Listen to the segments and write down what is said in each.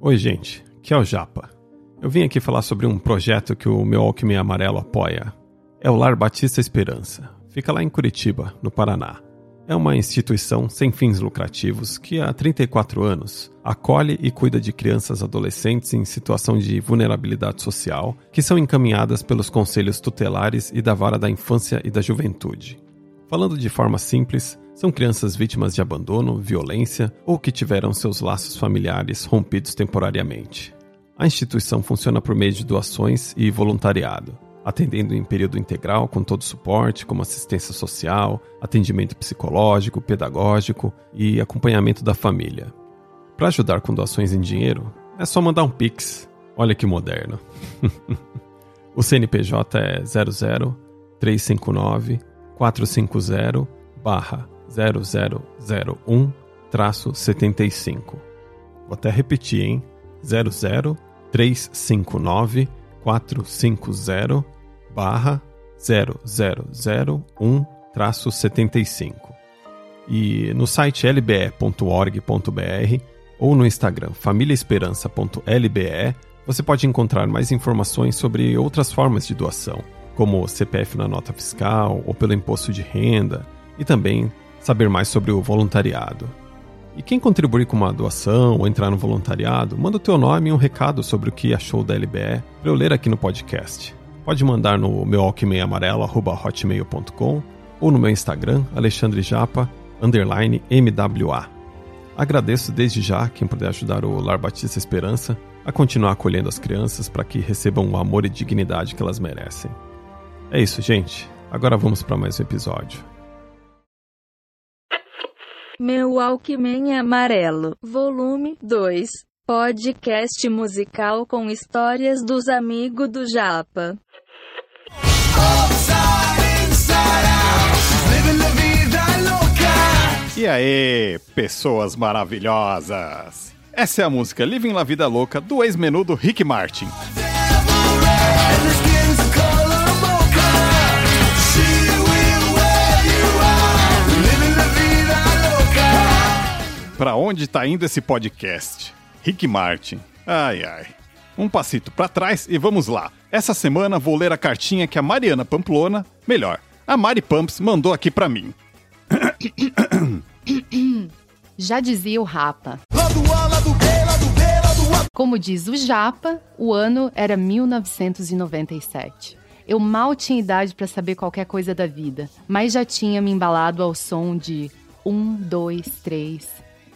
Oi, gente, que é o Japa. Eu vim aqui falar sobre um projeto que o meu Alckmin Amarelo apoia. É o Lar Batista Esperança. Fica lá em Curitiba, no Paraná. É uma instituição sem fins lucrativos que há 34 anos acolhe e cuida de crianças adolescentes em situação de vulnerabilidade social que são encaminhadas pelos conselhos tutelares e da vara da infância e da juventude. Falando de forma simples, são crianças vítimas de abandono, violência ou que tiveram seus laços familiares rompidos temporariamente. A instituição funciona por meio de doações e voluntariado, atendendo em período integral com todo suporte, como assistência social, atendimento psicológico, pedagógico e acompanhamento da família. Para ajudar com doações em dinheiro, é só mandar um Pix. Olha que moderno. o CNPJ é 00 359 450 barra 0001-75. Vou até repetir, hein? 00359 450 barra 0001-75. E no site lbe.org.br ou no Instagram famíliaesperança.lbe você pode encontrar mais informações sobre outras formas de doação, como CPF na nota fiscal ou pelo imposto de renda, e também saber mais sobre o voluntariado. E quem contribuir com uma doação ou entrar no voluntariado, manda o teu nome e um recado sobre o que achou da LBE para eu ler aqui no podcast. Pode mandar no meu alquimeamarelo.hotmail.com ou no meu Instagram, Alexandre Japa, underline MWA. Agradeço desde já quem puder ajudar o Lar Batista Esperança a continuar acolhendo as crianças para que recebam o amor e dignidade que elas merecem. É isso, gente. Agora vamos para mais um episódio. Meu Walkman Amarelo, Volume 2. Podcast musical com histórias dos amigos do Japa. E aí, pessoas maravilhosas! Essa é a música Living La Vida Louca do ex-menudo Rick Martin. Onde tá indo esse podcast? Rick Martin. Ai ai. Um passito para trás e vamos lá. Essa semana vou ler a cartinha que a Mariana Pamplona, melhor, a Mari Pumps mandou aqui para mim. Já dizia o Rapa. Como diz o Japa, o ano era 1997. Eu mal tinha idade para saber qualquer coisa da vida, mas já tinha me embalado ao som de um, dois, três,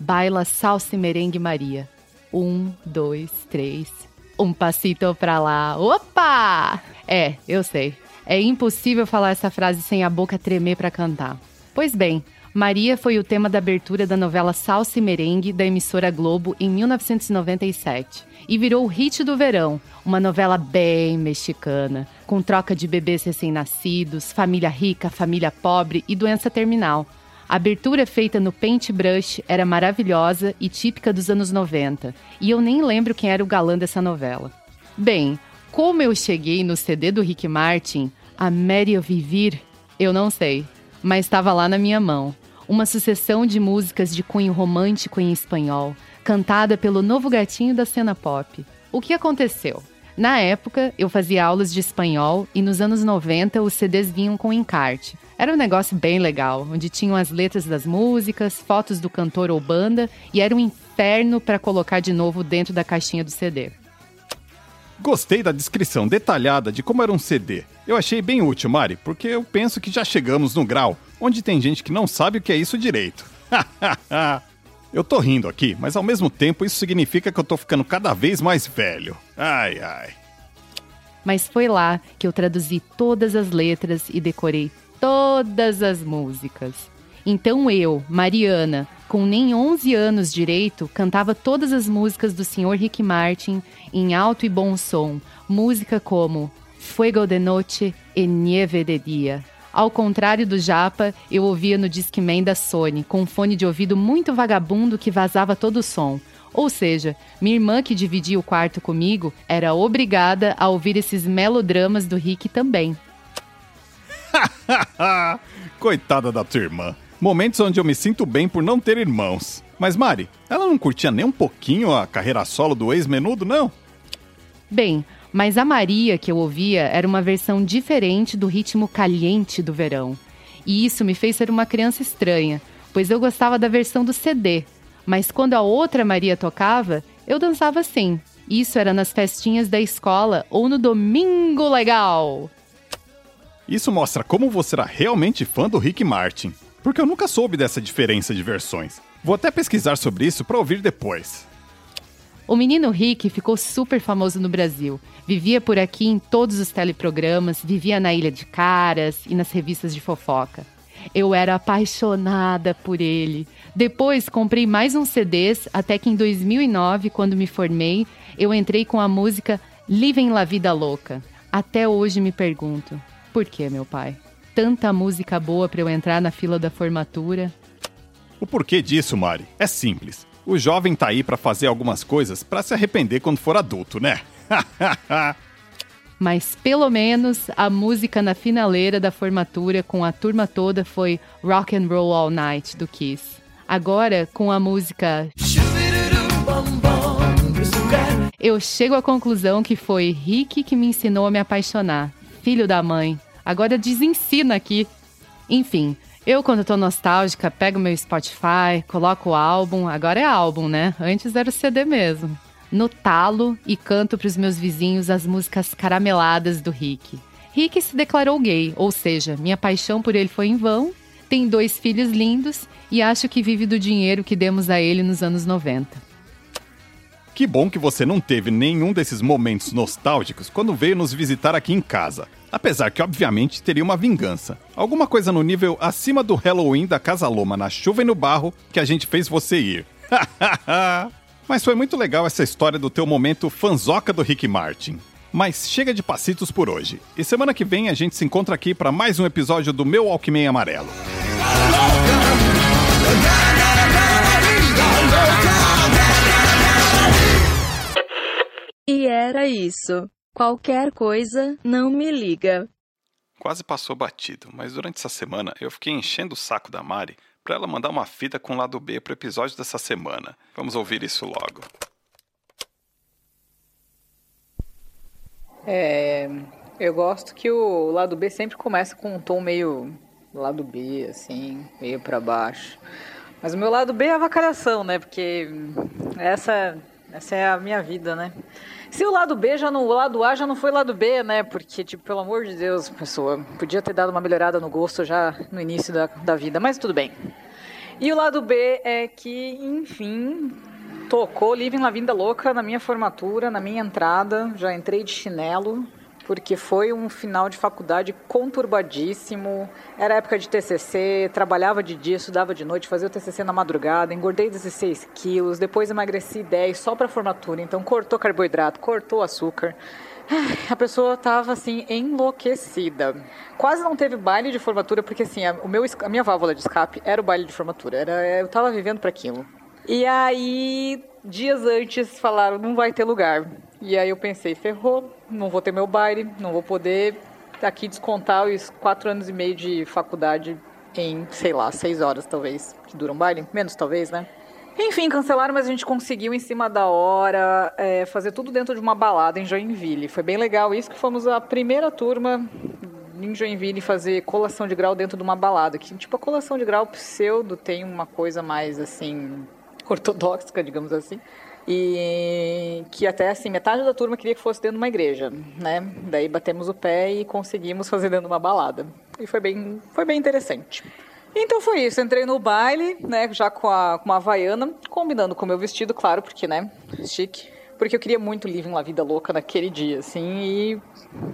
Baila salsa e merengue Maria. Um, dois, três. Um passito pra lá. Opa! É, eu sei. É impossível falar essa frase sem a boca tremer para cantar. Pois bem, Maria foi o tema da abertura da novela Salsa e Merengue da emissora Globo em 1997 e virou o hit do verão, uma novela bem mexicana, com troca de bebês recém-nascidos, família rica, família pobre e doença terminal. A abertura feita no paintbrush era maravilhosa e típica dos anos 90, e eu nem lembro quem era o galã dessa novela. Bem, como eu cheguei no CD do Rick Martin, A Mary Vivir, eu não sei, mas estava lá na minha mão. Uma sucessão de músicas de cunho romântico em espanhol, cantada pelo novo gatinho da cena pop. O que aconteceu? Na época, eu fazia aulas de espanhol e nos anos 90 os CDs vinham com encarte. Era um negócio bem legal, onde tinham as letras das músicas, fotos do cantor ou banda, e era um inferno para colocar de novo dentro da caixinha do CD. Gostei da descrição detalhada de como era um CD. Eu achei bem útil, Mari, porque eu penso que já chegamos no grau onde tem gente que não sabe o que é isso direito. eu tô rindo aqui, mas ao mesmo tempo isso significa que eu tô ficando cada vez mais velho. Ai, ai. Mas foi lá que eu traduzi todas as letras e decorei todas as músicas. Então eu, Mariana, com nem 11 anos direito, cantava todas as músicas do Sr. Rick Martin em alto e bom som, música como Fuego de Noche e Nieve de Dia. Ao contrário do Japa, eu ouvia no Discman da Sony, com um fone de ouvido muito vagabundo que vazava todo o som. Ou seja, minha irmã que dividia o quarto comigo era obrigada a ouvir esses melodramas do Rick também. Coitada da tua irmã. Momentos onde eu me sinto bem por não ter irmãos. Mas Mari, ela não curtia nem um pouquinho a carreira solo do ex-menudo, não? Bem, mas a Maria que eu ouvia era uma versão diferente do ritmo caliente do verão. E isso me fez ser uma criança estranha, pois eu gostava da versão do CD. Mas quando a outra Maria tocava, eu dançava sim. Isso era nas festinhas da escola ou no Domingo Legal. Isso mostra como você era realmente fã do Rick Martin, porque eu nunca soube dessa diferença de versões. Vou até pesquisar sobre isso para ouvir depois. O menino Rick ficou super famoso no Brasil. Vivia por aqui em todos os teleprogramas, vivia na Ilha de Caras e nas revistas de fofoca. Eu era apaixonada por ele. Depois comprei mais uns CDs, até que em 2009, quando me formei, eu entrei com a música Living La Vida Louca. Até hoje me pergunto, por que, meu pai? Tanta música boa para eu entrar na fila da formatura. O porquê disso, Mari, é simples. O jovem tá aí para fazer algumas coisas para se arrepender quando for adulto, né? Mas pelo menos a música na finaleira da formatura com a turma toda foi Rock and Roll All Night do Kiss. Agora com a música Eu chego à conclusão que foi Rick que me ensinou a me apaixonar. Filho da mãe. Agora desensina aqui. Enfim, eu, quando tô nostálgica, pego meu Spotify, coloco o álbum, agora é álbum, né? Antes era CD mesmo. No talo e canto pros meus vizinhos as músicas carameladas do Rick. Rick se declarou gay, ou seja, minha paixão por ele foi em vão, tem dois filhos lindos e acho que vive do dinheiro que demos a ele nos anos 90. Que bom que você não teve nenhum desses momentos nostálgicos quando veio nos visitar aqui em casa. Apesar que, obviamente, teria uma vingança. Alguma coisa no nível acima do Halloween da Casa Loma na chuva e no barro que a gente fez você ir. Mas foi muito legal essa história do teu momento fanzoca do Rick Martin. Mas chega de passitos por hoje. E semana que vem a gente se encontra aqui para mais um episódio do Meu Alckmin Amarelo. E era isso. Qualquer coisa, não me liga. Quase passou batido, mas durante essa semana eu fiquei enchendo o saco da Mari para ela mandar uma fita com o lado B pro episódio dessa semana. Vamos ouvir isso logo. É, eu gosto que o lado B sempre começa com um tom meio lado B, assim, meio para baixo. Mas o meu lado B é a avacalhação, né? Porque essa, essa é a minha vida, né? Se o lado B já não, o lado A já não foi lado B, né? Porque, tipo, pelo amor de Deus, pessoa, podia ter dado uma melhorada no gosto já no início da, da vida, mas tudo bem. E o lado B é que, enfim, tocou Living La Vida Louca na minha formatura, na minha entrada, já entrei de chinelo, porque foi um final de faculdade conturbadíssimo. Era época de TCC, trabalhava de dia, estudava de noite, fazia o TCC na madrugada, engordei 16 quilos, depois emagreci 10 só para formatura. Então cortou carboidrato, cortou açúcar. A pessoa estava assim enlouquecida. Quase não teve baile de formatura porque assim a, o meu, a minha válvula de escape era o baile de formatura. Era, eu estava vivendo para aquilo. E aí dias antes falaram não vai ter lugar. E aí eu pensei, ferrou, não vou ter meu baile, não vou poder aqui descontar os quatro anos e meio de faculdade em, sei lá, seis horas talvez, que dura um baile, menos talvez, né? Enfim, cancelaram, mas a gente conseguiu em cima da hora é, fazer tudo dentro de uma balada em Joinville. Foi bem legal isso que fomos a primeira turma em Joinville fazer colação de grau dentro de uma balada. Que tipo a colação de grau pseudo tem uma coisa mais assim ortodoxa, digamos assim e que até assim metade da turma queria que fosse dentro de uma igreja, né? Daí batemos o pé e conseguimos fazer dentro de uma balada e foi bem, foi bem interessante. Então foi isso, entrei no baile, né, já com a, com uma havaiana, combinando com o meu vestido, claro, porque, né, chique. Porque eu queria muito Living La Vida Louca naquele dia, assim, e,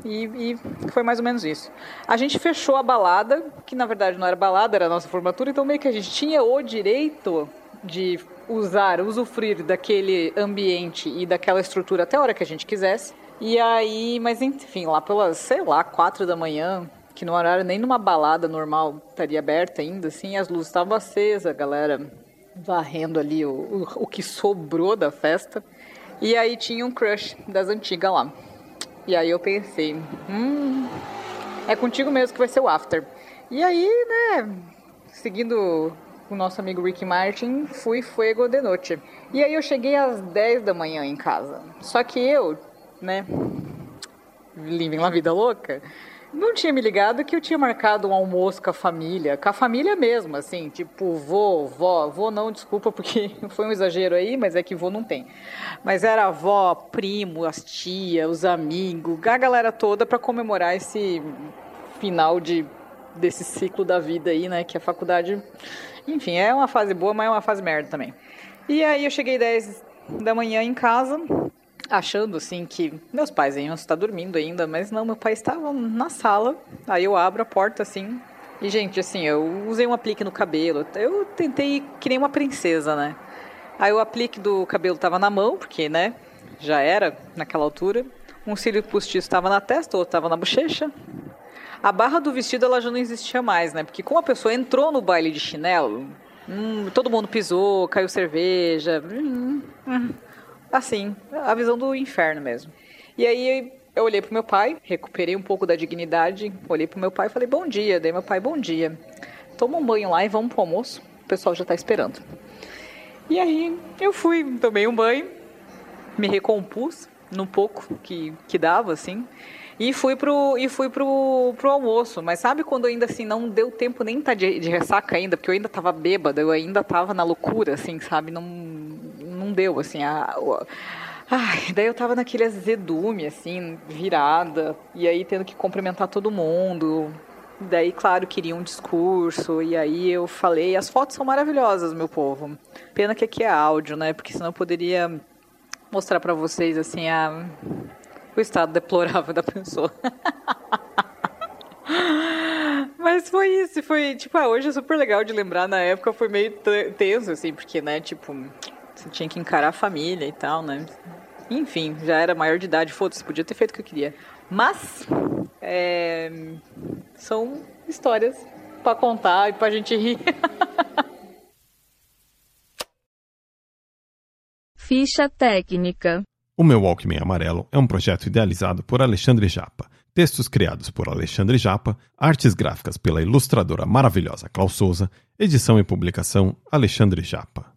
e, e, foi mais ou menos isso. A gente fechou a balada, que na verdade não era balada, era a nossa formatura, então meio que a gente tinha o direito de usar, usufruir daquele ambiente e daquela estrutura até a hora que a gente quisesse. E aí, mas enfim, lá pelas, sei lá, quatro da manhã, que no horário nem numa balada normal estaria aberta ainda, assim, as luzes estavam acesas, a galera varrendo ali o, o, o que sobrou da festa. E aí tinha um crush das antigas lá. E aí eu pensei, hum, é contigo mesmo que vai ser o after. E aí, né, seguindo o nosso amigo Ricky Martin, fui Fuego de Noite. E aí eu cheguei às 10 da manhã em casa. Só que eu, né, living la vida louca, não tinha me ligado que eu tinha marcado um almoço com a família, com a família mesmo, assim, tipo, vô, vó, vô não, desculpa, porque foi um exagero aí, mas é que vô não tem. Mas era avó, primo, as tia, os amigos, a galera toda para comemorar esse final de desse ciclo da vida aí, né, que a faculdade, enfim, é uma fase boa, mas é uma fase merda também. E aí eu cheguei 10 da manhã em casa, achando assim que meus pais iam estar dormindo ainda, mas não, meu pai estava na sala. Aí eu abro a porta assim. E, gente, assim, eu usei um aplique no cabelo. Eu tentei que nem uma princesa, né? Aí o aplique do cabelo estava na mão, porque, né? Já era naquela altura. Um cílio postiço estava na testa, outro estava na bochecha. A barra do vestido ela já não existia mais, né? Porque como a pessoa entrou no baile de chinelo, hum, todo mundo pisou, caiu cerveja. Hum, hum, assim, a visão do inferno mesmo. E aí eu olhei pro meu pai, recuperei um pouco da dignidade, olhei pro meu pai e falei bom dia. Dei meu pai bom dia. Toma um banho lá e vamos pro almoço. O pessoal já tá esperando. E aí eu fui, tomei um banho, me recompus no pouco que, que dava, assim. E fui pro, e fui pro, pro almoço. Mas sabe quando ainda assim não deu tempo nem tá de, de ressaca ainda, porque eu ainda tava bêbada, eu ainda tava na loucura, assim, sabe? Não, não deu, assim, a, a Ai, daí eu tava naquele azedume, assim, virada, e aí tendo que cumprimentar todo mundo. Daí, claro, queria um discurso, e aí eu falei, as fotos são maravilhosas, meu povo. Pena que aqui é áudio, né? Porque senão eu poderia mostrar para vocês, assim, a, o estado deplorável da pessoa. Mas foi isso, foi, tipo, ah, hoje é super legal de lembrar, na época foi meio tenso, assim, porque, né, tipo, você tinha que encarar a família e tal, né? Enfim, já era maior de idade, foda-se, podia ter feito o que eu queria. Mas, é, são histórias para contar e pra gente rir. Ficha técnica. O Meu Walkman Amarelo é um projeto idealizado por Alexandre Japa, textos criados por Alexandre Japa, artes gráficas pela ilustradora maravilhosa Klaus Souza, edição e publicação Alexandre Japa.